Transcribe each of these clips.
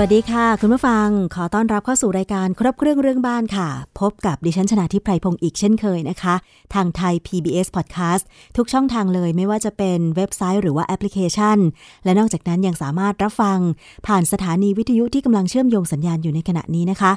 วัสดีค่ะ คุณผู้ฟังขอต้อนรับเข้าสู่รายการครบเครื่องเรื่องบ้านค่ะ พบกับดิฉันชนะทิพไพรพงศ์อีกเช่นเคยนะคะ ทางไทย PBS Podcast ทุกช่องทางเลยไม่ว่าจะเป็นเว็บไซต์หรือว่าแอปพลิเคชัน และนอกจากนั้นยังสามารถรับฟัง ผ่านสถานีวิทยุที่กำลังเชื่อมโยงสัญญาณอยู่ในขณะนี้นะคะ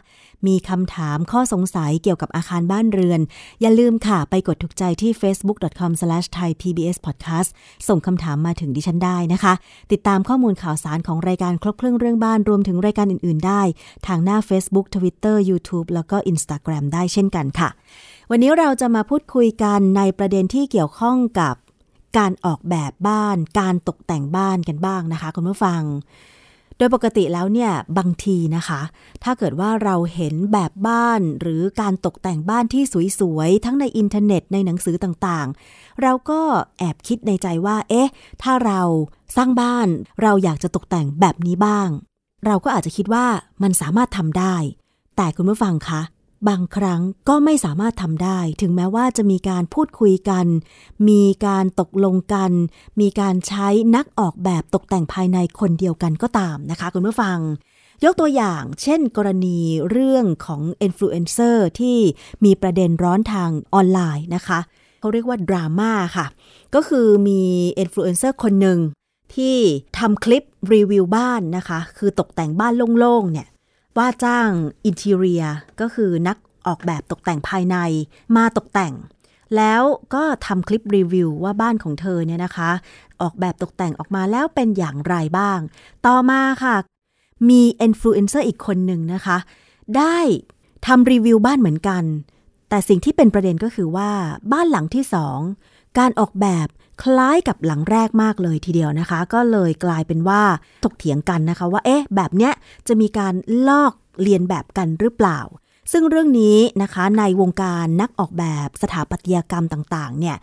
มีคำถามข้อสงสัยเกี่ยวกับอาคารบ้านเรือน อย่าลืมค่ะไปกดถูกใจที่ facebook.com/thaipbspodcast ส่งคำถามมาถึงดิฉันได้นะคะ ติดตามข้อมูลข่าวสารของรายการครบเครื่องเรื่องบ้านรวมถึงรายการอื่น ๆ ได้ ทางหน้า Facebook Twitter YouTube แล้วก็ Instagram ได้เช่นกันค่ะ วันนี้เราจะมาพูดคุยกันในประเด็นที่เกี่ยวข้องกับการออกแบบบ้าน การตกแต่งบ้านกันบ้างนะคะคุณผู้ฟัง โดยปกติแล้วเนี่ยบางทีนะคะ ถ้าเกิดว่าเราเห็นแบบบ้านหรือการตกแต่งบ้านที่สวยๆ ทั้งในอินเทอร์เน็ตในหนังสือต่างๆ เราก็แอบคิดในใจว่า เอ๊ะ ถ้าเราสร้างบ้านเราอยากจะตกแต่งแบบนี้บ้าง เราก็อาจจะคิดว่ามันสามารถทำได้ แต่คุณผู้ฟังคะ บางครั้งก็ไม่สามารถทำได้ ถึงแม้ว่าจะมีการพูดคุยกัน มีการตกลงกัน มีการใช้นักออกแบบตกแต่งภายในคนเดียวกันก็ตามนะคะ คุณผู้ฟัง ยกตัวอย่าง เช่น กรณีเรื่องของอินฟลูเอนเซอร์ที่มีประเด็นร้อนทางออนไลน์นะคะเขาเรียกว่าดราม่าค่ะ ก็คือมีอินฟลูเอนเซอร์คนหนึ่ง ที่ทำคลิปรีวิวบ้านนะคะ คือตกแต่งบ้านโล่งๆเนี่ยว่าจ้าง interior ก็คือนักออกแบบตกแต่งภายในมาตกแต่ง แล้วก็ทำคลิปรีวิวว่าบ้านของเธอเนี่ยนะคะ ออกแบบตกแต่งออกมาแล้วเป็นอย่างไรบ้าง ต่อมาค่ะ มีอินฟลูเอนเซอร์อีกคนหนึ่งนะคะ ได้ทำรีวิวบ้านเหมือนกัน แต่สิ่งที่เป็นประเด็นก็คือว่าบ้านหลังที่สองการออกแบบ คล้ายกับหลังแรกมากเลยทีเดียวนะคะ ก็เลยกลายเป็นว่าถกเถียงกันนะคะว่าเอ๊ะแบบเนี้ยจะมีการลอกเรียนแบบกันหรือเปล่า ซึ่งเรื่องนี้นะคะในวงการนักออกแบบสถาปัตยกรรมต่างๆเนี่ย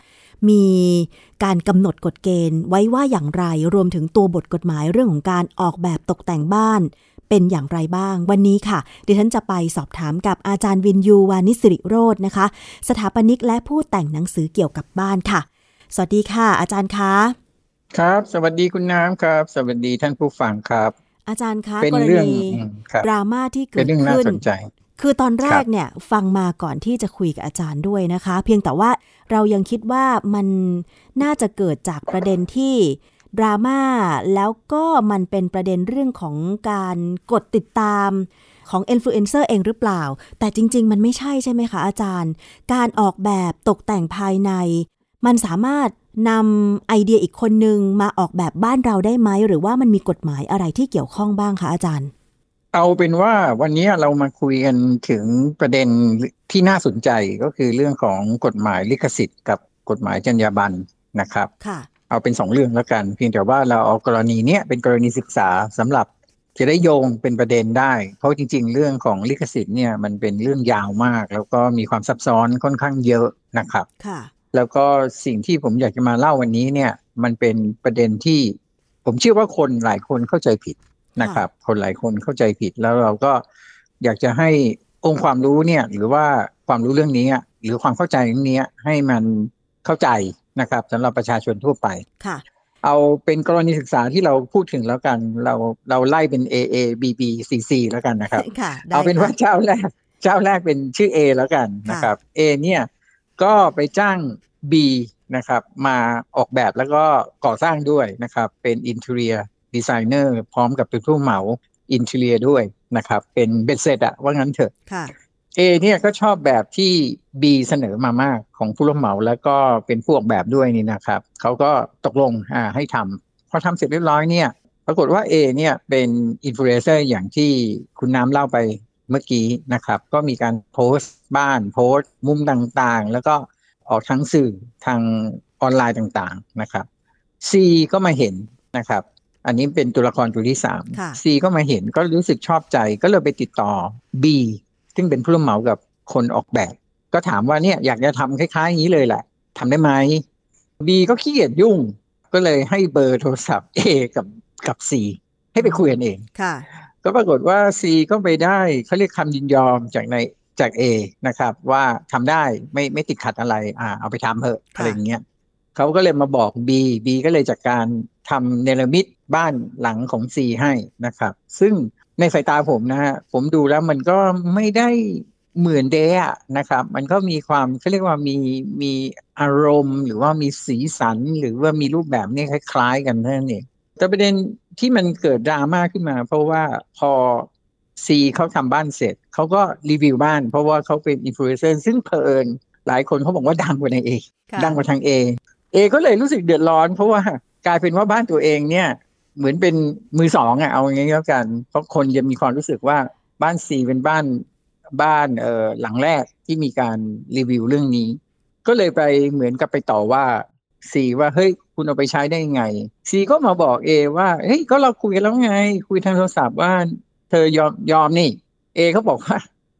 มีการกำหนดกฎเกณฑ์ไว้ว่าอย่างไรรวมถึงตัวบทกฎหมายเรื่องของการออกแบบตกแต่งบ้าน เป็นอย่างไรบ้าง วันนี้ค่ะ ดิฉันจะไปสอบถามกับอาจารย์วินยูวานิสิริโรจน์นะคะ สถาปนิกและผู้แต่งหนังสือเกี่ยวกับบ้านค่ะ สวัสดีค่ะ อาจารย์คะ ครับ สวัสดีคุณน้ำครับ สวัสดีท่านผู้ฟังครับ อาจารย์คะเป็นเรื่องดราม่าที่เกิดขึ้นคือตอนแรกเนี่ยฟังมาก่อนที่จะคุยกับอาจารย์ด้วยนะคะ เพียงแต่ว่าเรายังคิดว่ามันน่าจะเกิดจากประเด็นที่ดราม่าแล้วก็มันเป็นประเด็นเรื่องของการกดติดตามของอินฟลูเอนเซอร์เองหรือเปล่า แต่จริง ๆ มันไม่ใช่ใช่ไหมคะอาจารย์ การออกแบบตกแต่งภายใน มันสามารถนำไอเดียอีกคนนึงมาออกแบบบ้านเราได้ไหม หรือว่ามันมีกฎหมายอะไรที่เกี่ยวข้องบ้างคะอาจารย์ เอาเป็นว่าวันนี้เรามาคุยกันถึงประเด็นที่น่าสนใจก็คือเรื่องของกฎหมายลิขสิทธิ์กับกฎหมายจรรยาบรรณนะครับค่ะเอาเป็นสองเรื่องแล้วกัน เพียงแต่ว่าเราเอากรณีเนี้ยเป็นกรณีศึกษาสำหรับจะได้โยงเป็นประเด็นได้ เพราะจริง ๆ เรื่องของลิขสิทธิ์เนี่ยมันเป็นเรื่องยาวมาก แล้วก็มีความซับซ้อนค่อนข้างเยอะนะครับค่ะ แล้วก็สิ่งที่ผมอยากจะมาเล่าวันนี้เนี่ย มันเป็นประเด็นที่ผมเชื่อว่าคนหลายคนเข้าใจผิดนะครับ คนหลายคนเข้าใจผิดแล้วเราก็อยากจะให้องค์ความรู้เนี่ย หรือว่าความรู้เรื่องนี้หรือความเข้าใจเรื่องนี้ให้มันเข้าใจนะครับสำหรับประชาชนทั่วไปค่ะ เอาเป็นกรณีศึกษาที่เราพูดถึงแล้วกัน เราเราไล่เป็น A A B B C C แล้วกันนะครับเอาเป็นว่าเจ้าแรก เจ้าแรกเป็นชื่อ A แล้วกันนะครับ A เนี่ย ก็ไปจ้าง B นะครับมาออกแบบแล้วก็ก่อสร้างด้วยนะครับ เป็น interior designer พร้อมกับเป็นผู้เหมา interior ด้วยนะครับ เป็นเบ็ดเสร็จอะว่างั้นเถอะ A เนี่ยก็ชอบแบบที่ B เสนอมามากของผู้รับเหมาแล้วก็เป็นผู้ออกแบบด้วยนี่นะครับเขาก็ตกลงอ่าให้ทำพอทำเสร็จเรียบร้อยเนี่ย ปรากฏว่า A เนี่ยเป็นอินฟลูเอนเซอร์อย่างที่คุณน้ำเล่าไป เมื่อกี้นะครับ ก็มีการโพสต์บ้านโพสต์มุมต่างๆ แล้วก็ออกทั้งสื่อทางออนไลน์ต่างๆนะครับ C ก็มาเห็นนะครับ อันนี้เป็นตัวละครตัวที่สาม C ก็มาเห็นก็รู้สึกชอบใจก็เลยไปติดต่อ B ซึ่งเป็นผู้รับเหมากับคนออกแบบ ก็ถามว่าเนี่ยอยากจะทำคล้ายๆอย่างนี้เลยแหละทำได้ไหม B ก็ขี้เกียจยุ่ง ก็เลยให้เบอร์โทรศัพท์ A กับกับ C ให้ไปคุยกันเองค่ะ ก็ปรากฏว่า C ก็ไปได้เขาเรียกคำยินยอมจากในจาก A นะครับ ว่าทำได้ไม่ไม่ติดขัดอะไร อ่า เอาไปทำเถอะอะไรอย่างเงี้ยเขาก็เลยมาบอก B B ก็เลยจากการทำเนรมิตบ้านหลังของ C ให้นะครับ ซึ่งในสายตาผมนะฮะผมดูแล้วมันก็ไม่ได้เหมือนเด๊ะนะครับ มันก็มีความเขาเรียกว่ามีมีอารมณ์ หรือว่ามีสีสันหรือว่ามีรูปแบบนี่คล้าย ๆ กันนั่นเองแต่ประเด็น ที่มันเกิดดราม่าขึ้นมา เพราะว่าพอ C เขาทำบ้านเสร็จ เขาก็รีวิวบ้าน เพราะว่าเขาเป็นอินฟลูเอนเซอร์ซึ่งเผอิญหลายคนเขาบอกว่าดังกว่านาย Aดังกว่าทางเอเอก็เลยรู้สึกเดือดร้อน เพราะว่ากลายเป็นว่าบ้านตัวเองเนี่ย เหมือนเป็นมือสองอะเอาอย่างนี้แล้วกัน เพราะคนจะมีความรู้สึกว่าบ้านซีเป็นบ้านบ้านเออหลังแรกที่มีการรีวิวเรื่องนี้ ก็เลยไปเหมือนกับไปต่อว่า ซีว่าเฮ้ยคุณเอาไปใช้ได้ไงซีก็มาบอกเอว่าเฮ้ยก็เราคุยกันแล้วไง คุยทางโทรศัพท์ว่า เธอยอมยอมนี่เอเขาบอกว่า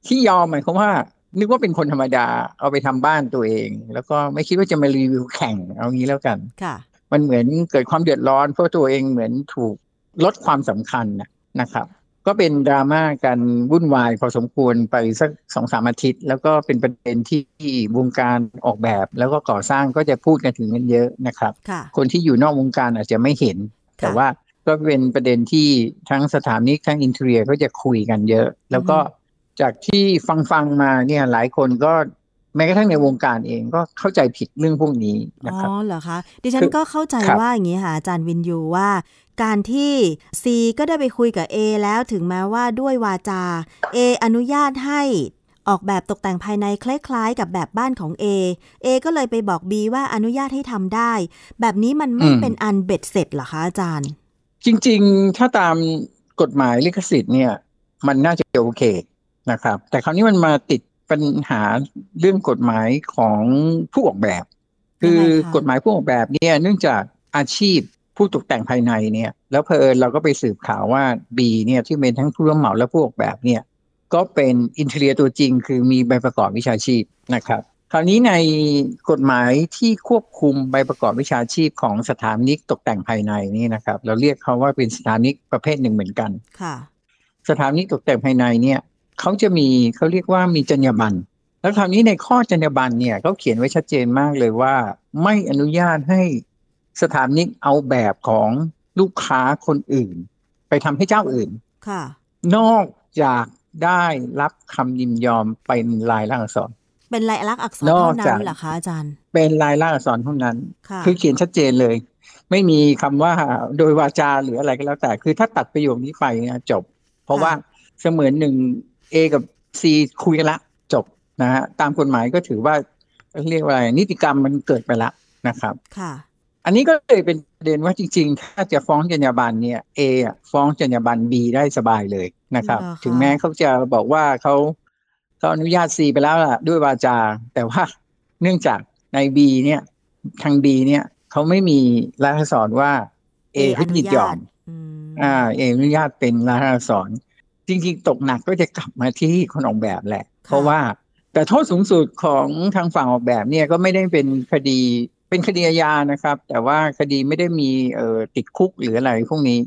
ที่ยอมหมายความว่านึกว่าเป็นคนธรรมดาเอาไปทำบ้านตัวเอง แล้วก็ไม่คิดว่าจะมารีวิวแข่งเอางี้แล้วกันค่ะ มันเหมือนเกิดความเดือดร้อนเพราะตัวเองเหมือนถูกลดความสำคัญนะครับ ก็เป็นดราม่ากันวุ่นวายพอสมควรไปสักสองสามอาทิตย์ แล้วก็เป็นประเด็นที่วงการออกแบบ แล้วก็ก่อสร้างก็จะพูดกันถึงกันเยอะนะครับ คนที่อยู่นอกวงการอาจจะไม่เห็น แต่ว่าก็เป็นประเด็นที่ทั้งสถานีทั้งอินเทรียก็จะคุยกันเยอะ แล้วก็จากที่ฟังฟังมาเนี่ยหลายคนก็ แม้กระทั่งในวงการเองก็เข้าใจผิดเรื่องพวกนี้นะครับอ๋อเหรอคะ ดิฉันก็เข้าใจว่าอย่างนี้ค่ะอาจารย์วินยูว่า การที่ C ก็ได้ไปคุยกับ A แล้วถึงแม้ว่าด้วยวาจา A อนุญาตให้ออกแบบตกแต่งภายในคล้ายๆ กับแบบบ้านของ A A ก็เลยไปบอก B ว่าอนุญาตให้ทำได้ แบบนี้มันไม่เป็นอันเบ็ดเสร็จหรอคะอาจารย์ จริงๆ ถ้าตามกฎหมายลิขสิทธิ์เนี่ย มันน่าจะโอเคนะครับ แต่คราวนี้มันมาติด ปัญหาเรื่องกฎหมายของผู้ออกแบบ คือกฎหมายผู้ออกแบบเนี่ยเนื่องจากอาชีพผู้ตกแต่งภายในเนี่ย แล้วเพอเราก็ไปสืบข่าวว่า B เนี่ยที่เป็นทั้งผู้รับเหมาและผู้ออกแบบเนี่ย ก็เป็นอินเทเลียตัวจริง คือมีใบประกอบวิชาชีพนะครับคราวนี้ในกฎหมายที่ควบคุมใบประกอบวิชาชีพของสถานิกตกแต่งภายในนี่นะครับ เราเรียกเขาว่าเป็นสถานิกประเภทหนึ่งเหมือนกัน ค่ะ สถานิกตกแต่งภายในเนี่ย เขาจะมีเขาเรียกว่ามีจรรยาบรรณแล้วคราวนี้ในข้อจรรยาบรรณเนี่ยเขาเขียนไว้ชัดเจนมากเลยว่า ไม่อนุญาตให้สถานิกเอาแบบของลูกค้าคนอื่น ไปทำให้เจ้าอื่นค่ะ นอกจากได้รับคำยินยอมเป็นลายลักษณ์อักษร เป็นลายลักษณ์อักษรเท่านั้นเหรอคะอาจารย์ เป็นลายลักษณ์อักษรเท่านั้นค่ะคือเขียนชัดเจนเลย ไม่มีคำว่าโดยวาจาหรืออะไรก็แล้วแต่ คือถ้าตัดประโยคนี้ไปนะจบ เพราะว่าเสมือนหนึ่ง A กับ C คุยกันละจบนะฮะตามกฎหมายก็ถือว่าเรียกว่าอะไรนิติกรรมมันเกิดไปละนะครับ ค่ะ อันนี้ก็เลยเป็นประเด็นว่าจริง ๆ ถ้าจะฟ้องจรรยาบรรณเนี่ย A ฟ้องจรรยาบรรณ B ได้สบายเลยนะครับ ถึงแม้เขาจะบอกว่าเขาเขาอนุญาต C ไปแล้วล่ะ ด้วยวาจา แต่ว่าเนื่องจากใน B เนี่ยทาง B เนี่ยเขาไม่มีรายลักษณ์อักษรว่า A ให้ยินยอมอ่า A อนุญาตเป็นรายลักษณ์อักษร จริงๆ ตกหนักก็จะกลับมาที่คนออกแบบแหละ เพราะว่าแต่โทษสูงสุดของทางฝั่งออกแบบเนี่ยก็ไม่ได้เป็นคดีเป็นคดีอาญานะครับ แต่ว่าคดีไม่ได้มีเอ่อติดคุกหรืออะไรพวกนี้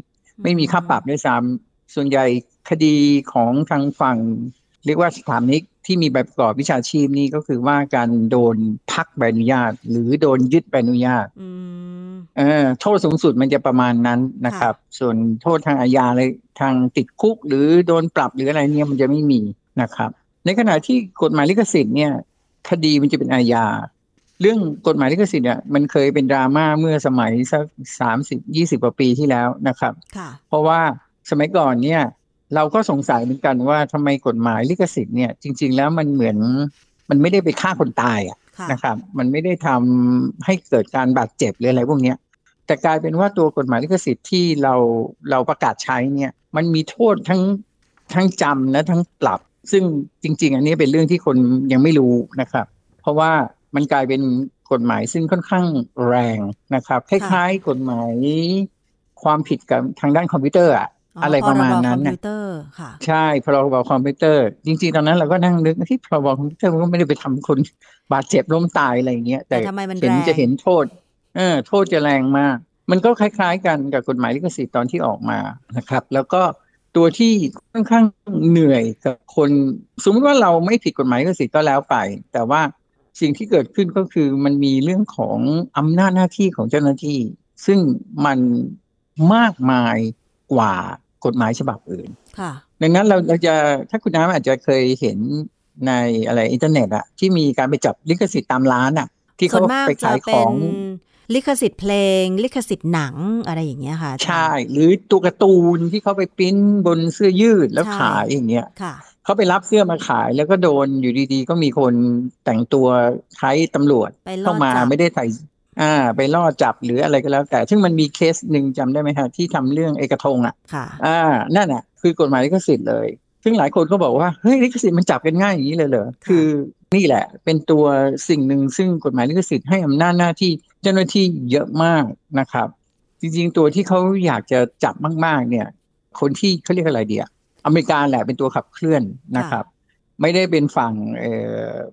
ไม่มีค่าปรับด้วยซ้ำส่วนใหญ่คดีของทางฝั่ง เรียกว่าสถานิกที่มีใบประกอบวิชาชีพนี่ก็คือว่าการโดนพักใบอนุญาต หรือโดนยึดใบอนุญาต เออโทษสูงสุดมันจะประมาณนั้นนะครับ ส่วนโทษทางอาญาเลยทางติดคุก หรือโดนปรับหรืออะไรเนี่ยมันจะไม่มีนะครับ ในขณะที่กฎหมายลิขสิทธิ์เนี่ยคดีมันจะเป็นอาญา เรื่องกฎหมายลิขสิทธิ์เนี่ยมันเคยเป็นดราม่าเมื่อสมัยสักสามสิบยี่สิบกว่าปีที่แล้วนะครับเพราะว่าสมัยก่อนเนี่ยเราก็สงสัยเหมือนกันว่าทำไมกฎหมายลิขสิทธิ์เนี่ยจริง ๆ แล้วมันเหมือนมันไม่ได้ไปฆ่าคนตายอะนะครับ มันไม่ได้ทำให้เกิดการบาดเจ็บหรืออะไรพวกเนี้ย แต่กลายเป็นว่าตัวกฎหมายลิขสิทธิ์ที่เราเราประกาศใช้เนี่ย มันมีโทษทั้งทั้งจำและทั้งปรับ ซึ่งจริง ๆ อันนี้เป็นเรื่องที่คนยังไม่รู้นะครับ เพราะว่ามันกลายเป็นกฎหมายซึ่งค่อนข้างแรงนะครับ คล้ายๆ กฎหมายความผิดกับทางด้านคอมพิวเตอร์อะอะไรประมาณนั้นนะใช่พรบคอมพิวเตอร์ จริงๆ ตอนนั้นเราก็นั่งนึกที่พรบคอมพิวเตอร์มันก็ไม่ได้ไปทำคนบาดเจ็บล้มตายอะไรเงี้ยแต่เห็นจะเห็นโทษ เออโทษจะแรงมาก มันก็คล้าย ๆ กันกับกฎหมายลิขสิทธิ์ตอนที่ออกมานะครับ แล้วก็ตัวที่ค่อนข้างเหนื่อยกับคนสมมติว่าเราไม่ผิดกฎหมายลิขสิทธิ์ก็แล้วไป แต่ว่าสิ่งที่เกิดขึ้นก็คือมันมีเรื่องของอำนาจหน้าที่ของเจ้าหน้าที่ ซึ่งมันมากมายกว่ากฎหมายฉบับอื่นดังนั้นเราเราจะถ้าคุณน้ำอาจจะเคยเห็นในอะไรอินเทอร์เน็ตอะที่มีการไปจับลิขสิทธิ์ตามร้านอะที่เขาไปขายของ ลิขสิทธิ์เพลง ลิขสิทธิ์หนังอะไรอย่างเงี้ยค่ะ ใช่ หรือตัวการ์ตูนที่เขาไปปิ้นบนเสื้อยืดแล้วขายอย่างเงี้ยเขาไปรับเสื้อมาขายแล้วก็โดนอยู่ดีๆ ก็มีคนแต่งตัวใช้ตำรวจเข้ามาไม่ได้ใส่อ่า ไปล่อจับหรืออะไรก็แล้ว แต่ ซึ่งมันมีเคสหนึ่งจำได้ไหมคะที่ทำเรื่องเอกทงอะค่ะอ่านั่นอะ คือกฎหมายลิขสิทธิ์เลย ซึ่งหลายคนก็บอกว่าเฮ้ยลิขสิทธิ์มันจับกันง่ายอย่างนี้เลยเหรอคือนี่แหละ เป็นตัวสิ่งหนึ่งซึ่งกฎหมายลิขสิทธิ์ให้อำนาจหน้าที่ เจ้าหน้าที่เยอะมากนะครับ จริงๆตัวที่เขาอยากจะจับมาก ๆ เนี่ย คนที่เขาเรียกอะไรเดียอเมริกาแหละเป็นตัวขับเคลื่อนนะครับ ไม่ได้เป็นฝั่ง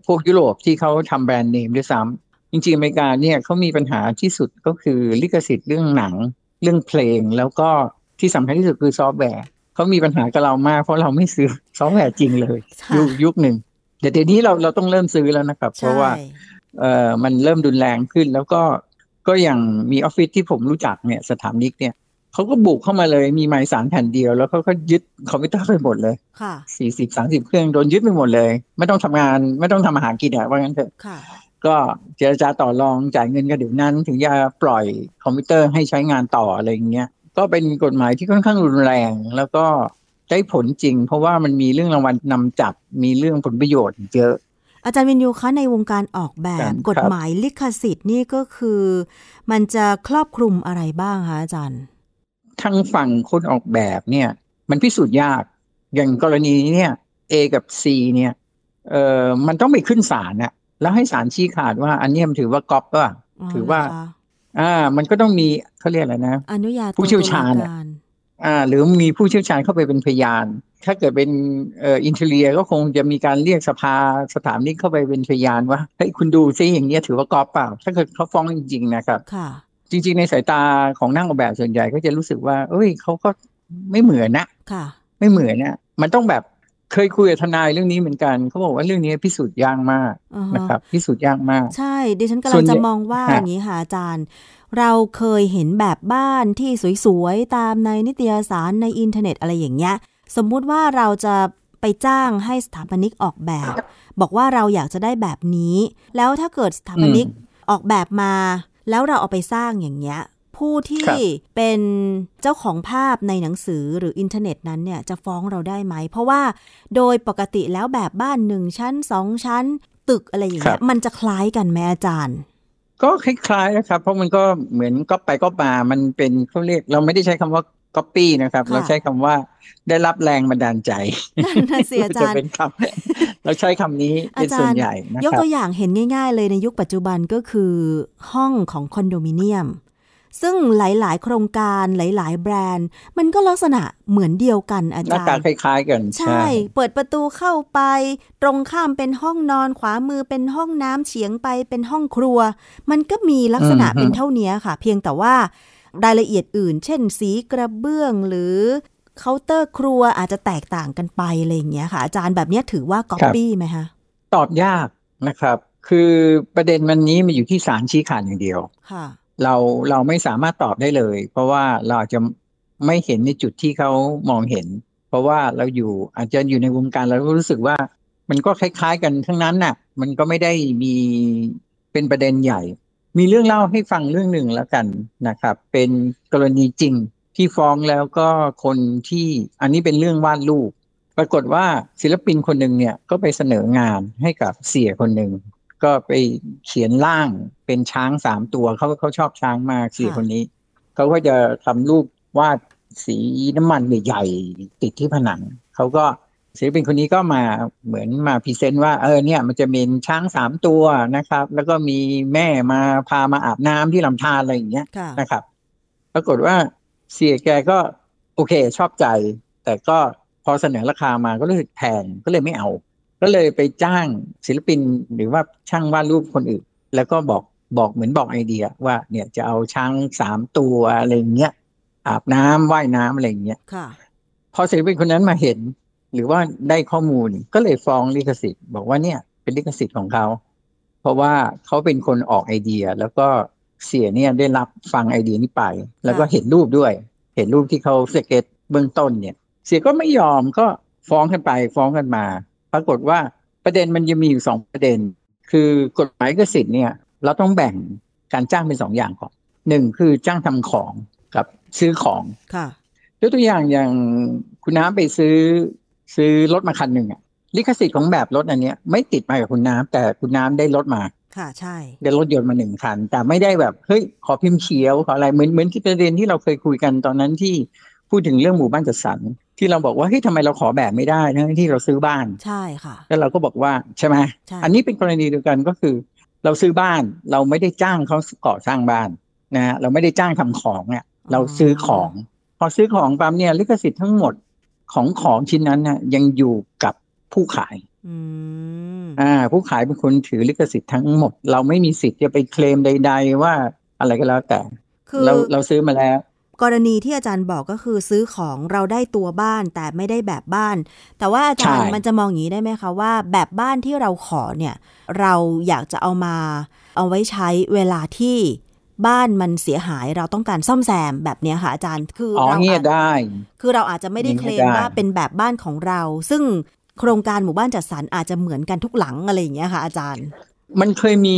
พวกยุโรปที่เขาทำแบรนด์เนมด้วยซ้ำจริงๆ อเมริกาเนี่ยเขามีปัญหาที่สุดก็คือลิขสิทธิ์เรื่องหนัง เรื่องเพลงแล้วก็ที่สำคัญที่สุดคือซอฟต์แวร์เขามีปัญหากับเรามาก เพราะเราไม่ซื้อซอฟต์แวร์จริงเลยยุคยุคหนึ่งแต่เดี๋ยวนี้เราเราต้องเริ่มซื้อแล้วนะครับ เพราะว่า เอ่อมันเริ่มรุนแรงขึ้น แล้วก็ก็อย่างมีออฟฟิศที่ผมรู้จักเนี่ยสถาปนิกเนี่ยเขาก็บุกเข้ามาเลยมีหมายศาลแผ่นเดียว แล้วเขาก็ยึดคอมพิวเตอร์ไปหมดเลยค่ะสี่สิบสามสิบเครื่องโดนยึดไปหมดเลย ไม่ต้องทำงานไม่ต้องทำมาหากินอะว่างั้นเถอะก็เจรจาต่อรองจ่ายเงินกันเดี๋ยวนั้น ถึงจะปล่อยคอมพิวเตอร์ให้ใช้งานต่ออะไรอย่างเงี้ยก็เป็นกฎหมายที่ค่อนข้างรุนแรง แล้วก็ได้ผลจริง เพราะว่ามันมีเรื่องรางวัลนำจับมีเรื่องผลประโยชน์เยอะ อาจารย์วินยูคะในวงการออกแบบกฎหมายลิขสิทธิ์นี่ก็คือ มันจะครอบคลุมอะไรบ้างคะอาจารย์ทางฝั่งคนออกแบบเนี่ย มันพิสูจน์ยาก อย่างกรณีนี้เนี่ย A กับ C เนี่ยเอ่อมันต้องไปขึ้นศาลน่ะแล้วให้ศาลชี้ขาดว่า อันนี้มันถือว่าก๊อปป่ะถือว่า อ่า มันก็ต้องมีเขาเรียกอะไรนะอนุญาตผู้เชี่ยวชาญ อ่าหรือมีผู้เชี่ยวชาญเข้าไปเป็นพยาน ถ้าเกิดเป็นเอ่ออินเทเลียก็คงจะมีการเรียกสภาสถานนี้เข้าไปเป็นพยานว่าเฮ้ยคุณดูซิอย่างเงี้ยถือว่ากอบเปล่า ถ้าเกิดเขาฟ้องจริงๆนะครับค่ะจริง ๆ ในสายตาของนั่งออกแบบส่วนใหญ่ก็จะรู้สึกว่า เอ้ยเขาก็ไม่เหมือนนะค่ะ ไม่เหมือนนะมันต้องแบบเคยคุยกับทนายเรื่องนี้เหมือนกันเขาบอกว่าเรื่องนี้พิสูจน์ยากมากนะครับ พิสูจน์ยากมาก ใช่ดิฉันกำลังจะมองว่าอย่างนี้ค่ะอาจารย์ เราเคยเห็นแบบบ้านที่สวยๆ ตามในนิตยสารในอินเทอร์เน็ตอะไรอย่างเงี้ย สมมุติว่าเราจะไปจ้างให้สถาปนิกออกแบบ บอกว่าเราอยากจะได้แบบนี้ แล้วถ้าเกิดสถาปนิกออกแบบมา แล้วเราเอาไปสร้างอย่างเงี้ยผู้ที่เป็นเจ้าของภาพในหนังสือหรืออินเทอร์เน็ตนั้นเนี่ยจะฟ้องเราได้ไหม เพราะว่าโดยปกติแล้วแบบบ้านหนึ่งชั้นสองชั้น ตึกอะไรอย่างเงี้ยมันจะคล้ายกันไหมอาจารย์ ก็คล้ายๆนะครับ เพราะมันก็เหมือนก็ไปก็มามันเป็นเขาเรียก เราไม่ได้ใช้คำว่าก๊อปปี้นะครับ เราใช้คำว่าได้รับแรงบันดาลใจนั่นสิอาจารย์เป็นคำเราใช้คำนี้เป็นส่วนใหญ่นะครับยกตัวอย่างเห็นง่าย ๆ เลยในยุคปัจจุบันก็คือห้องของคอนโดมิเนียม ซึ่งหลาย ๆ โครงการหลาย ๆ แบรนด์ มันก็ลักษณะเหมือนเดียวกันอาจารย์หน้าตาคล้ายๆ กัน ใช่ เปิดประตูเข้าไป ตรงข้ามเป็นห้องนอนขวามือเป็นห้องน้ำเฉียงไปเป็นห้องครัว มันก็มีลักษณะเป็นเท่านี้ค่ะ เพียงแต่ว่ารายละเอียดอื่น เช่น สีกระเบื้องหรือเคาน์เตอร์ครัวอาจจะแตกต่างกันไปอะไรอย่างเงี้ยค่ะ อาจารย์แบบนี้ถือว่าก๊อปปี้ไหมคะตอบยากนะครับ คือประเด็นมันนี้มันอยู่ที่สารชี้ขาดอย่างเดียว ค่ะ เราเราไม่สามารถตอบได้เลย เพราะว่าเราจะไม่เห็นในจุดที่เขามองเห็น เพราะว่าเราอยู่อาจจะอยู่ในวงการเราก็รู้สึกว่า มันก็คล้าย ๆ กันทั้งนั้นน่ะ มันก็ไม่ได้มีเป็นประเด็นใหญ่ มีเรื่องเล่าให้ฟังเรื่องหนึ่งแล้วกันนะครับ เป็นกรณีจริงที่ฟ้องแล้วก็คนที่อันนี้เป็นเรื่องวาดรูปปรากฏว่าศิลปินคนหนึ่งเนี่ยก็ไปเสนองานให้กับเสียคนหนึ่ง ก็ไปเขียนร่างเป็นช้างสามตัวเขาเขาชอบช้างมากเสียคนนี้เขาก็จะทำรูปวาดสีน้ำมันใหญ่ๆติดที่ผนังเขาก็ศิลปินคนนี้ก็มาเหมือนมาพรีเซนต์ว่าเออเนี่ยมันจะมีช้างสามตัวนะครับ แล้วก็มีแม่มาพามาอาบน้ำที่ลำธารอะไรอย่างเงี้ยนะครับ ปรากฏว่าเสียแกก็โอเคชอบใจ แต่ก็พอเสนอราคามาก็รู้สึกแพงก็เลยไม่เอา ก็เลยไปจ้างศิลปินหรือว่าช่างวาดรูปคนอื่น แล้วก็บอกบอกเหมือนบอกไอเดียว่าเนี่ยจะเอาช้างสามตัวอะไรเงี้ยอาบน้ำว่ายน้ำอะไรเงี้ยค่ะ พอศิลปินคนนั้นมาเห็น หรือว่าได้ข้อมูลก็เลยฟ้องลิขสิทธิ์ บอกว่าเนี่ยเป็นลิขสิทธิ์ของเขาเพราะว่าเขาเป็นคนออกไอเดีย แล้วก็เสียเนี่ยได้รับฟังไอเดียนี้ไป แล้วก็เห็นรูปด้วย เห็นรูปที่เขาสเก็ตเบื้องต้นเนี่ย เสียก็ไม่ยอมก็ฟ้องกันไปฟ้องกันมา ปรากฏว่าประเด็นมันยังมีอยู่สองประเด็น คือกฎหมายกสิทธิ์เนี่ยเราต้องแบ่งการจ้างเป็นสองอย่างก่อนหนึ่งคือจ้างทำของกับซื้อของค่ะยกตัวอย่างอย่างคุณน้ำไปซื้อซื้อรถมาคันหนึ่งอะลิขสิทธิ์ของแบบรถอันเนี้ยไม่ติดมากับคุณน้ำแต่คุณน้ำได้รถมาค่ะใช่ได้รถยนต์มาหนึ่งคัน แต่ไม่ได้แบบเฮ้ยขอพิมพ์เขียวขออะไรเหมือนเหมือนที่ประเด็นที่เราเคยคุยกันตอนนั้นที่พูดถึงเรื่องหมู่บ้านจัดสรร ที่เราบอกว่าเฮ้ยทำไมเราขอแบบไม่ได้ทั้งที่เราซื้อบ้านใช่ค่ะ แล้วเราก็บอกว่าใช่ไหมอันนี้เป็นกรณีเดียวกันก็คือ เราซื้อบ้านเราไม่ได้จ้างเขาก่อสร้างบ้านนะเราไม่ได้จ้างทำของเนี่ยเราซื้อของ พอซื้อของปั๊มเนี่ยลิขสิทธิ์ทั้งหมดของของชิ้นนั้นนะยังอยู่กับผู้ขายอ่า ผู้ขายเป็นคนถือลิขสิทธิ์ทั้งหมด เราไม่มีสิทธิ์จะไปเคลมใด ๆ ว่าอะไรก็แล้วแต่ เราเราซื้อมาแล้ว กรณีที่อาจารย์บอกก็คือซื้อของเราได้ตัวบ้านแต่ไม่ได้แบบบ้าน แต่ว่าอาจารย์มันจะมองอย่างนี้ได้ไหมคะว่า แบบบ้านที่เราขอเนี่ย เราอยากจะเอามา เอาไว้ใช้เวลาที่บ้านมันเสียหายเราต้องการซ่อมแซมแบบนี้ค่ะอาจารย์คือเราอาจได้ คือเราอาจจะไม่ได้เคลมว่าเป็นแบบบ้านของเรา ซึ่งโครงการหมู่บ้านจัดสรรอาจจะเหมือนกันทุกหลังอะไรอย่างเงี้ยค่ะ อาจารย์ มันเคยมี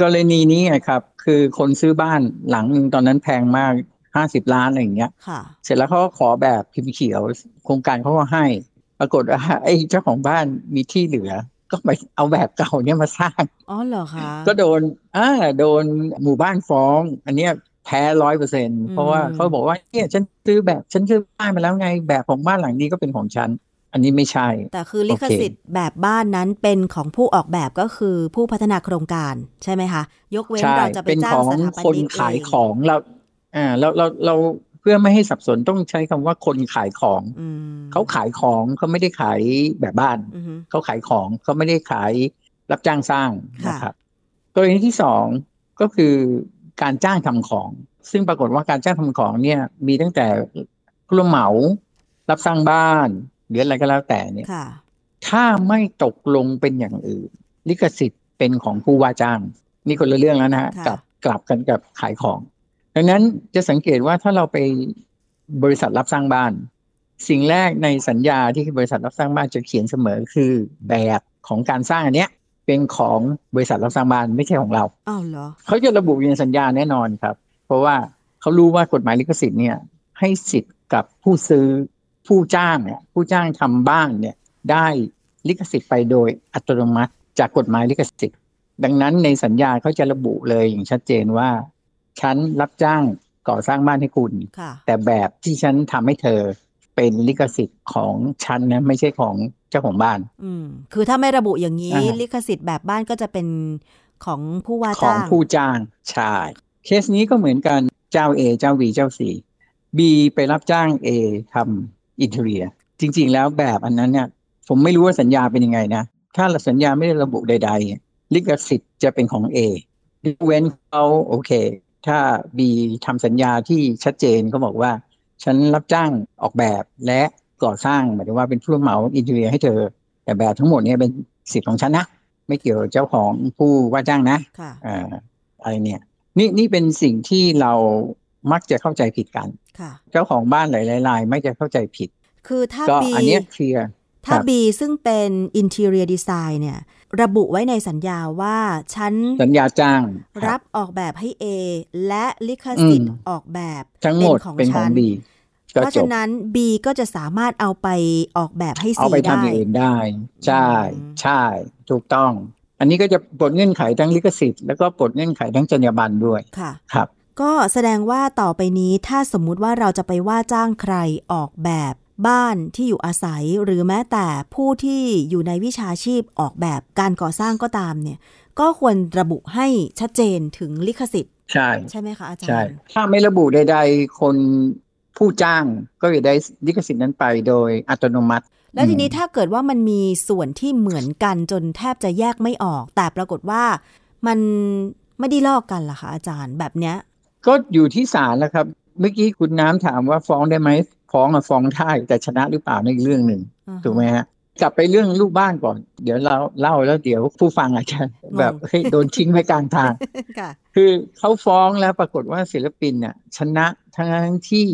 กรณีนี้ไงครับ คือคนซื้อบ้านหลังนึงตอนนั้นแพงมาก ห้าสิบล้านอะไรอย่างเงี้ยเสร็จแล้วเขาก็ขอแบบพิมพ์เขียว โครงการเขาก็ให้ ปรากฏว่าไอ้เจ้าของบ้านมีที่เหลือ ก็ไปเอาแบบเก่าเนี่ยมาสร้างอ๋อเหรอคะก็โดนอ่าโดนหมู่บ้านฟ้อง อันเนี้ยแพ้ร้อยเปอร์เซ็นเพราะว่าเขาบอกว่าเนี่ยฉันซื้อแบบฉันซื้อบ้านมาแล้วไง แบบของบ้านหลังนี้ก็เป็นของฉัน อันนี้ไม่ใช่ แต่คือลิขสิทธิ์แบบบ้านนั้นเป็นของผู้ออกแบบก็คือผู้พัฒนาโครงการใช่ไหมคะ ยกเว้นเราจะไปจ้างสถาปนิกคนขายของเรา อ่าเราเราเราพื่อไม่ให้สับสนต้องใช้คำว่าคนขายของเขาขายของเขาไม่ได้ขายแบบบ้านเขาขายของเขาไม่ได้ขายรับจ้างสร้างนะครับกรณีที่สองก็คือการจ้างทำของ ซึ่งปรากฏว่าการจ้างทำของเนี่ย มีตั้งแต่ผู้รับเหมารับสร้างบ้านหรืออะไรก็แล้วแต่เนี่ยถ้าไม่ตกลงเป็นอย่างอื่น ลิขสิทธิ์เป็นของผู้ว่าจ้าง นี่คนละเรื่องแล้วนะฮะกับกลับกันกับขายของ ดังนั้นจะสังเกตว่าถ้าเราไปบริษัทรับสร้างบ้าน สิ่งแรกในสัญญาที่บริษัทรับสร้างบ้านจะเขียนเสมอคือแบบของการสร้างอันเนี้ยเป็นของบริษัทรับสร้างบ้านไม่ใช่ของเราอ้าวเหรอเขาจะระบุอยู่ในสัญญาแน่นอนครับ เพราะว่าเขารู้ว่ากฎหมายลิขสิทธิ์เนี่ยให้สิทธิ์กับผู้ซื้อผู้จ้างเนี่ยผู้จ้างทำบ้านเนี่ยได้ลิขสิทธิ์ไปโดยอัตโนมัติจากกฎหมายลิขสิทธิ์ ดังนั้นในสัญญาเขาจะระบุเลยอย่างชัดเจนว่า ฉันรับจ้างก่อสร้างบ้านให้คุณ แต่แบบที่ฉันทำให้เธอเป็นลิขสิทธิ์ของฉันนะไม่ใช่ของเจ้าของบ้าน อืมคือถ้าไม่ระบุอย่างนี้ ลิขสิทธิ์แบบบ้านก็จะเป็นของผู้ว่าจ้างของผู้จ้างใช่เคสนี้ก็เหมือนกันเจ้า A เจ้า B เจ้า C B ไปรับจ้าง A ทำ interior จริง ๆ แล้วแบบอันนั้นเนี่ยผมไม่รู้ว่าสัญญาเป็นยังไงนะ ถ้าสัญญาไม่ได้ระบุใด ๆ ลิขสิทธิ์จะเป็นของ A เว้นเขาโอเค ถ้า B ทำสัญญาที่ชัดเจนก็บอกว่า ฉันรับจ้างออกแบบและก่อสร้างหมายถึงว่าเป็นผู้รับเหมา interior ให้เธอ แต่แบบทั้งหมดนี้เป็นสิทธิ์ของฉันนะ ไม่เกี่ยวเจ้าของผู้ว่าจ้างนะอ่าอะไรเนี่ย นี่นี่เป็นสิ่งที่เรามักจะเข้าใจผิดกันเจ้าของบ้านหลายๆรายไม่จะเข้าใจผิด คือถ้าบีอันนี้เคลียร์ ถ้า B ซึ่งเป็น interior design เนี่ย ระบุไว้ในสัญญาว่าฉันสัญญาจ้าง รับออกแบบให้ A และลิขสิทธิ์ออกแบบทั้งหมดเป็นของ B เพราะฉะนั้น B ก็จะสามารถเอาไปออกแบบให้ C ได้เอาไปทำอย่างอื่นได้ ใช่ ใช่ ถูกต้อง อันนี้ก็จะปลดเงื่อนไขทั้งลิขสิทธิ์แล้วก็ปลดเงื่อนไขทั้งจรรยาบรรณด้วยค่ะครับก็แสดงว่าต่อไปนี้ถ้าสมมุติว่าเราจะไปว่าจ้างใครออกแบบ บ้านที่อยู่อาศัยหรือแม้แต่ผู้ที่อยู่ในวิชาชีพออกแบบการก่อสร้างก็ตามเนี่ยก็ควรระบุให้ชัดเจนถึงลิขสิทธิ์ ใช่ใช่ไหมคะอาจารย์ใช่ถ้าไม่ระบุใด ๆ คนผู้จ้างก็จะได้ลิขสิทธิ์นั้นไปโดยอัตโนมัติ แล้วทีนี้ถ้าเกิดว่ามันมีส่วนที่เหมือนกันจนแทบจะแยกไม่ออก แต่ปรากฏว่ามันไม่ได้ลอกกันล่ะคะอาจารย์แบบเนี้ย ก็อยู่ที่ศาลแล้วครับ เมื่อกี้คุณน้ำถามว่าฟ้องได้ไหม ฟ้องอะฟ้องได้แต่ชนะหรือเปล่าในเรื่องหนึ่งถูกไหมฮะกลับไปเรื่องลูกบ้านก่อน เดี๋ยวเราเล่าแล้วเดี๋ยวผู้ฟังอาจจะแบบเฮ้ยโดนทิ้งไว้กลางทางคือเขาฟ้องแล้วปรากฏว่าศิลปินเนี่ยชนะทั้งที่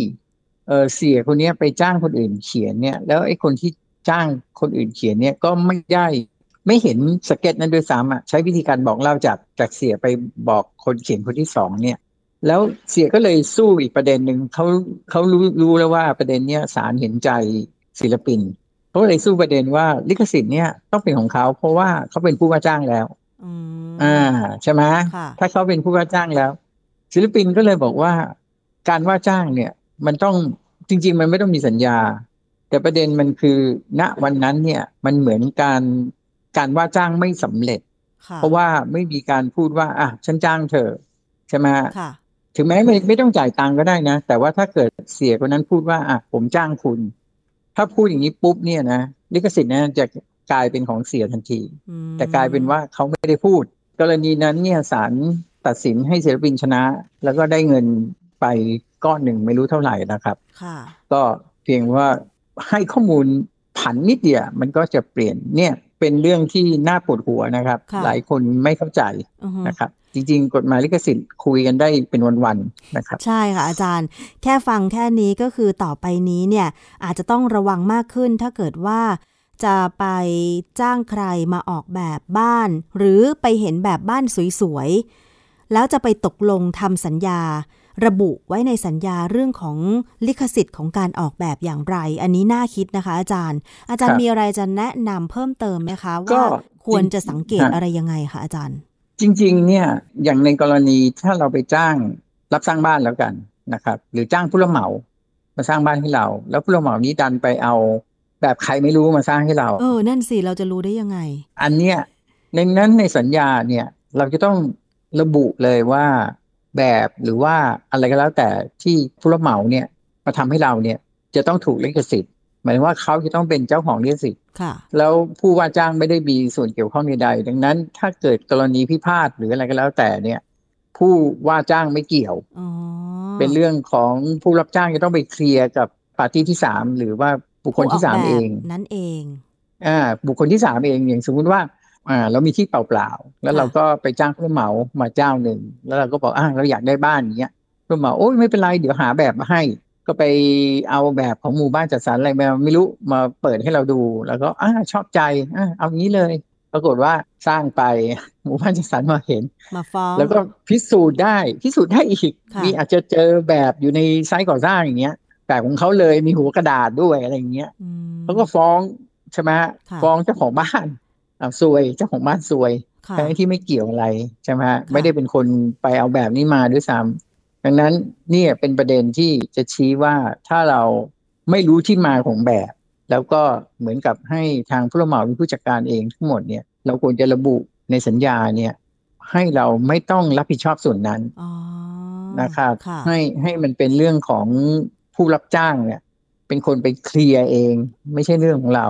เออเสียคนนี้ไปจ้างคนอื่นเขียนเนี่ย แล้วไอ้คนที่จ้างคนอื่นเขียนเนี่ยก็ไม่ได้ไม่เห็นสเก็ตนั้นด้วยซ้ำอะใช้วิธีการบอกเล่าจากจากเสียไปบอกคนเขียนคนที่สองเนี่ย แล้วเสียก็เลยสู้อีกประเด็นหนึ่งเขาเขารู้รู้แล้วว่าประเด็นเนี้ยศาลเห็นใจศิลปินเขาเลยสู้ประเด็นว่าลิขสิทธิ์เนี่ยต้องเป็นของเขาเพราะว่าเขาเป็นผู้ว่าจ้างแล้วอ่าใช่ไหมถ้าเขาเป็นผู้ว่าจ้างแล้ว ศิลปินก็เลยบอกว่า การว่าจ้างเนี่ย มันต้องจริง ๆ มันไม่ต้องมีสัญญา แต่ประเด็นมันคือ ณวันนั้นเนี่ย มันเหมือนการการว่าจ้างไม่สำเร็จ เพราะว่าไม่มีการพูดว่า อะฉันจ้างเธอใช่ไหม ถึงแม้ไม่ไม่ต้องจ่ายตังก็ได้นะ แต่ว่าถ้าเกิดเสียคนนั้นพูดว่าอะผมจ้างคุณ ถ้าพูดอย่างนี้ปุ๊บเนี่ยนะลิขสิทธิ์นั้นจะกลายเป็นของเสียทันที แต่กลายเป็นว่าเขาไม่ได้พูด กรณีนั้นเนี่ยศาลตัดสินให้ศิลปินชนะ แล้วก็ได้เงินไปก้อนหนึ่งไม่รู้เท่าไหร่นะครับก็เพียงว่าให้ข้อมูลผันนิดเดียวมันก็จะเปลี่ยนเนี่ยเป็นเรื่องที่น่าปวดหัวนะครับ หลายคนไม่เข้าใจนะครับ จริง ๆ กฎหมายลิขสิทธิ์คุยกันได้เป็นวันๆนะครับ ใช่ค่ะอาจารย์ แค่ฟังแค่นี้ก็คือต่อไปนี้เนี่ยอาจจะต้องระวังมากขึ้นถ้าเกิดว่าจะไปจ้างใครมาออกแบบบ้าน หรือไปเห็นแบบบ้านสวยๆ แล้วจะไปตกลงทำสัญญา ระบุไว้ในสัญญาเรื่องของลิขสิทธิ์ของการออกแบบอย่างไร อันนี้น่าคิดนะคะ อาจารย์ อาจารย์มีอะไรจะแนะนำเพิ่มเติมไหมคะ ว่าควรจะสังเกตอะไรยังไงคะอาจารย์ จริง ๆ เนี่ยอย่างในกรณีถ้าเราไปจ้างรับสร้างบ้านแล้วกันนะครับ หรือจ้างผู้รับเหมามาสร้างบ้านให้เรา แล้วผู้รับเหมานี้ดันไปเอา แบบใครไม่รู้มาสร้างให้เรา เออ นั่นสิเราจะรู้ได้ยังไง อันเนี้ยในนั้นในสัญญาเนี่ยเราจะต้องระบุเลยว่าแบบหรือว่าอะไรก็แล้วแต่ที่ผู้รับเหมาเนี่ยมาทำให้เราเนี่ยจะต้องถูกลิขสิทธิ์หมายถึงว่าเขาจะต้องเป็นเจ้าของลิขสิทธิ์ แล้วผู้ว่าจ้างไม่ได้มีส่วนเกี่ยวข้องใดๆดังนั้น ถ้าเกิดกรณีพิพาทหรืออะไรก็แล้วแต่เนี่ย ผู้ว่าจ้างไม่เกี่ยวเป็นเรื่องของผู้รับจ้างจะต้องไปเคลียร์กับปาร์ตี้ที่สามหรือว่าบุคคลที่สามเองนั่นเองอ่าบุคคลที่สามเองอย่างสมมติว่าอ่าเรามีที่เปล่าๆแล้วเราก็ไปจ้างผู้เหมามาเจ้าหนึ่งแล้วเราก็บอกอ่าเราอยากได้บ้านอย่างเงี้ยผู้เหมาโอ้ยไม่เป็นไรเดี๋ยวหาแบบมาให้ ก็ไปเอาแบบของหมู่บ้านจัดสรรอะไรมาไม่รู้มาเปิดให้เราดู แล้วก็อ่าชอบใจอ่าเอางี้เลย ปรากฏว่าสร้างไปหมู่บ้านจัดสรรมาเห็นมาฟ้องแล้วก็พิสูจน์ได้พิสูจน์ได้อีก มีอาจจะเจอแบบอยู่ในไซต์ก่อสร้างอย่างเงี้ยแบบของเขาเลยมีหัวกระดาษด้วยอะไรอย่างเงี้ยเขาก็ฟ้องใช่ไหมฟ้องเจ้าของบ้านเอาซวยเจ้าของบ้านซวยทั้งที่ไม่เกี่ยวอะไรใช่ไหมฮะไม่ได้เป็นคนไปเอาแบบนี้มาด้วยซ้ำ ดังนั้นนี่เป็นประเด็นที่จะชี้ว่าถ้าเราไม่รู้ที่มาของแบบ แล้วก็เหมือนกับให้ทางผู้รับเหมาเป็นผู้จัดการเองทั้งหมดเนี่ยเราควรจะระบุในสัญญาเนี่ยให้เราไม่ต้องรับผิดชอบส่วนนั้นนะครับให้ให้มันเป็นเรื่องของผู้รับจ้างเนี่ย เป็นคนไปเคลียร์เอง ไม่ใช่เรื่องของเรา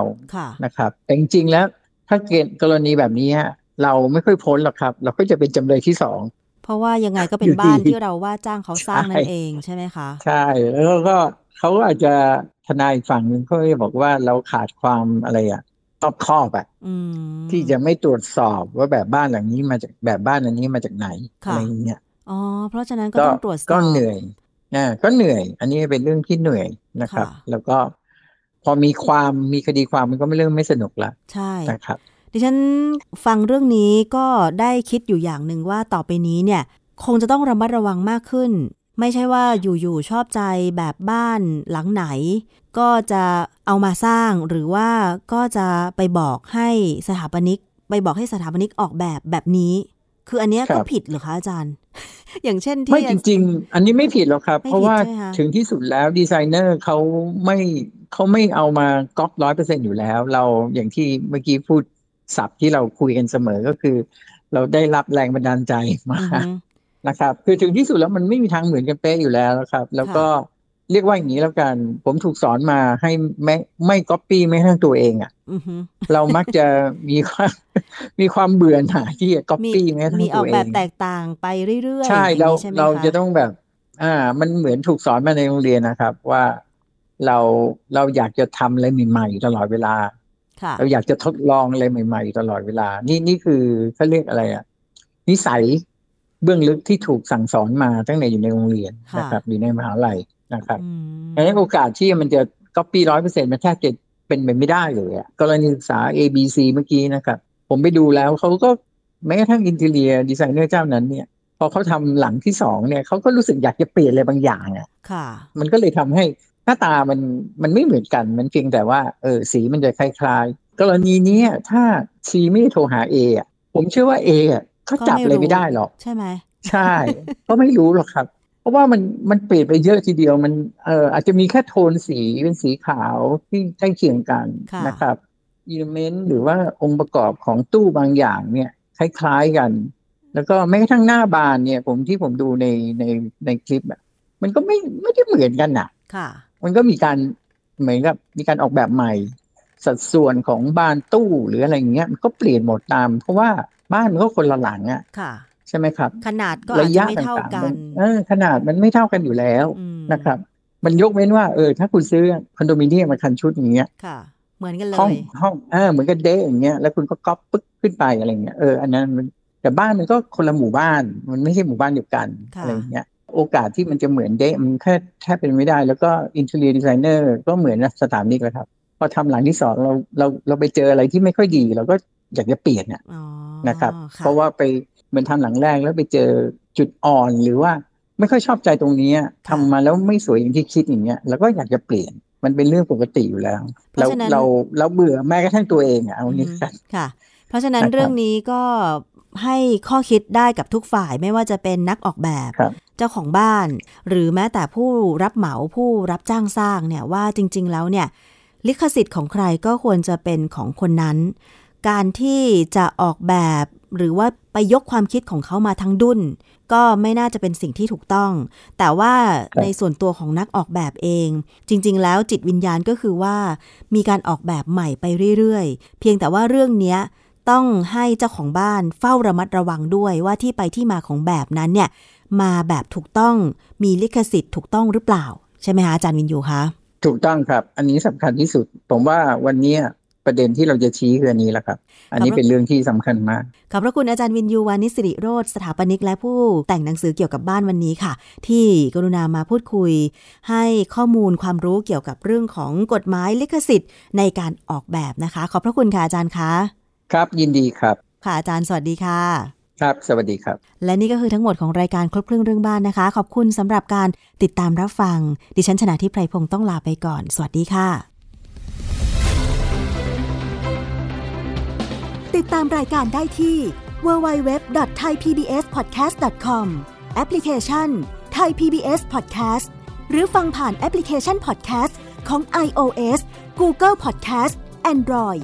นะครับ แต่จริงๆแล้วถ้าเกิดกรณีแบบนี้เราไม่ค่อยพ้นหรอกครับ เราก็จะเป็นจำเลยที่สอง เพราะว่ายังไงก็เป็นบ้านที่เราว่าจ้างเขาสร้างนั่นเองใช่ไหมคะ ใช่ แล้วก็เขาก็อาจจะทนายฝั่งหนึ่งเขาจะบอกว่าเราขาดความอะไรอะตอบข้อแบบที่จะไม่ตรวจสอบว่าแบบบ้านหลังนี้มาจากแบบบ้านอันนี้มาจากไหนอะไรเงี้ยอ๋อเพราะฉะนั้นก็ต้องตรวจสอบก็เหนื่อยนะก็เหนื่อย อันนี้เป็นเรื่องที่เหนื่อยนะครับ แล้วก็พอมีความมีคดีความมันก็ไม่เรื่องไม่สนุกละใช่นะครับ ดิฉันฟังเรื่องนี้ก็ได้คิดอยู่อย่างหนึ่งว่าต่อไปนี้เนี่ยคงจะต้องระมัดระวังมากขึ้น ไม่ใช่ว่าอยู่ๆชอบใจแบบบ้านหลังไหน ก็จะเอามาสร้างหรือว่าก็จะไปบอกให้สถาปนิก ไปบอกให้สถาปนิกออกแบบแบบนี้ คืออันนี้ก็ผิดหรือคะอาจารย์ อย่างเช่นที่ไม่จริง ๆ อันนี้ไม่ผิดหรอกครับ เพราะว่าถึงที่สุดแล้วดีไซเนอร์เขาไม่เขาไม่เอามาก๊อปร้อยเปอร์เซ็นต์อยู่แล้ว เราอย่างที่เมื่อกี้พูด ศัพท์ที่เราคุยกันเสมอก็คือ เราได้รับแรงบันดาลใจมานะครับ คือถึงที่สุดแล้วมันไม่มีทางเหมือนกันเป๊ะอยู่แล้วครับ แล้วก็เรียกว่าอย่างนี้แล้วกัน ผมถูกสอนมาให้ไม่ไม่ก๊อปปี้ไม่ทั้งตัวเองอะ่ะเรามักจะมีความมีความเบื่อหน่ายที่จะก๊อปปี้ไม่ทั้งตัวเองมีออกแบบแตกต่างไปเรื่อยๆใช่เราเราจะต้องแบบ อ่า มันเหมือนถูกสอนมาในโรงเรียนนะครับ ว่าเราเราอยากจะทำอะไรใหม่ๆตลอดเวลา เราอยากจะทดลองอะไรใหม่ ๆ ตลอดเวลา นี่นี่คือเขาเรียกอะไรอะนิสัยเบื้องลึกที่ถูกสั่งสอนมาตั้งแต่อยู่ในโรงเรียนนะครับอยู่ในมหาลัยนะครับดังนั้นโอกาสที่มันจะก๊อปปี้ร้อยเปอร์เซ็นต์มันแทบจะเป็นไปไม่ได้เลยอะกรณีศึกษา A B C เมื่อกี้นะครับ ผมไปดูแล้วเขาก็แม้กระทั่ง interior designer เจ้านั้นเนี่ยพอเขาทำหลังที่สองเนี่ยเขาก็รู้สึกอยากจะเปลี่ยนอะไรบางอย่างอะ ค่ะ มันก็เลยทำให้ หน้าตามันมันไม่เหมือนกัน มันเพียงแต่ว่าเออสีมันจะคล้ายๆ กรณีนี้ถ้า C ไม่โทรหา A อะผมเชื่อว่า A อะเขาจับเลยไม่ได้หรอก ใช่ไหมใช่ก็ไม่รู้หรอกครับ เพราะว่ามันมันเปลี่ยนไปเยอะทีเดียวมันเอออาจจะมีแค่โทนสีเป็นสีขาวที่ใกล้เคียงกันนะครับอิเลเมนต์หรือว่าองค์ประกอบของตู้บางอย่างเนี่ยคล้ายๆกัน แล้วก็แม้กระทั่งหน้าบานเนี่ย ผมที่ผมดูในในในคลิปอะมันก็ไม่ไม่ได้เหมือนกันน่ะ ค่ะ มันก็มีการเหมือนกับมีการออกแบบใหม่ สัดส่วนของบานตู้หรืออะไรเงี้ยมันก็เปลี่ยนหมดตาม เพราะว่าบ้านมันก็คนละหลังอะค่ะช่ไหมครับ ขนาดก็อาจจะไม่เท่ากันเออขนาดมันไม่เท่ากันอยู่แล้วนะครับ มันยกเว้นว่าเออถ้าคุณซื้อคอนโดมิเนียมมาคันชุดอย่างเงี้ยค่ะ เหมือนกันเลยห้องห้องเออเหมือนกันเด๊ะอย่างเงี้ยแล้วคุณก็ก๊อปปึ๊กขึ้นไปอะไรเงี้ยเอออันนั้นมันแต่บ้านมันก็คนละหมู่บ้าน มันไม่ใช่หมู่บ้านเดียวกันอะไรเงี้ย โอกาสที่มันจะเหมือนเด๊ะมันแค่แทบเป็นไปไม่ได้ แล้วก็ interior designer ก็เหมือนสถาปนิกเลยครับ พอทำหลังที่สองเราเราเราไปเจออะไรที่ไม่ค่อยดีเราก็อยากจะเปลี่ยนนะครับ เพราะว่าไปเหมือนทำหลังแรกแล้วไปเจอจุดอ่อนหรือว่าไม่ค่อยชอบใจตรงนี้ทำมาแล้วไม่สวยอย่างที่คิดอย่างเงี้ยแล้วก็อยากจะเปลี่ยนมันเป็นเรื่องปกติอยู่แล้วเราเราเราเบื่อแม้กระทั่งตัวเองอะเอานี้กันค่ะ เพราะฉะนั้นเรื่องนี้ก็ ให้ข้อคิดได้กับทุกฝ่ายไม่ว่าจะเป็นนักออกแบบเจ้าของบ้าน หรือแม้แต่ผู้รับเหมาผู้รับจ้างสร้างเนี่ยว่าจริง ๆ แล้วเนี่ยลิขสิทธิ์ของใครก็ควรจะเป็นของคนนั้น การที่จะออกแบบหรือว่าไปยกความคิดของเขามาทั้งดุนก็ไม่น่าจะเป็นสิ่งที่ถูกต้อง แต่ว่าในส่วนตัวของนักออกแบบเอง จริง ๆ แล้วจิตวิญญาณก็คือว่า มีการออกแบบใหม่ไปเรื่อย ๆ เพียงแต่ว่าเรื่องนี้ ต้องให้เจ้าของบ้านเฝ้าระมัดระวังด้วยว่าที่ไปที่มาของแบบนั้นเนี่ยมาแบบถูกต้องมีลิขสิทธิ์ถูกต้องหรือเปล่า ใช่ไหมคะอาจารย์วินยูคะถูกต้องครับ อันนี้สำคัญที่สุด ผมว่าวันนี้ประเด็นที่เราจะชี้คืออันนี้แหละครับ อันนี้เป็นเรื่องที่สำคัญมาก ขอบพระคุณอาจารย์วินยูวานิสิริโรธสถาปนิกและผู้แต่งหนังสือเกี่ยวกับบ้านวันนี้ค่ะ ที่กรุณามาพูดคุย ให้ข้อมูลความรู้เกี่ยวกับเรื่องของกฎหมายลิขสิทธิ์ในการออกแบบนะคะ ขอบพระคุณค่ะอาจารย์คะ ครับยินดีครับ ค่ะอาจารย์สวัสดีค่ะ ครับ สวัสดีครับ และนี่ก็คือทั้งหมดของรายการครบเครื่องเรื่องบ้านนะคะ ขอบคุณสำหรับการติดตามรับฟัง ดิฉันชนะทิพไพรพงศ์ต้องลาไปก่อน สวัสดีค่ะ ติดตามรายการได้ที่ www.thaipbspodcast.com แอปพลิเคชัน Thai PBS Podcast หรือฟังผ่านแอปพลิเคชัน Podcast ของ iOS Google Podcast Android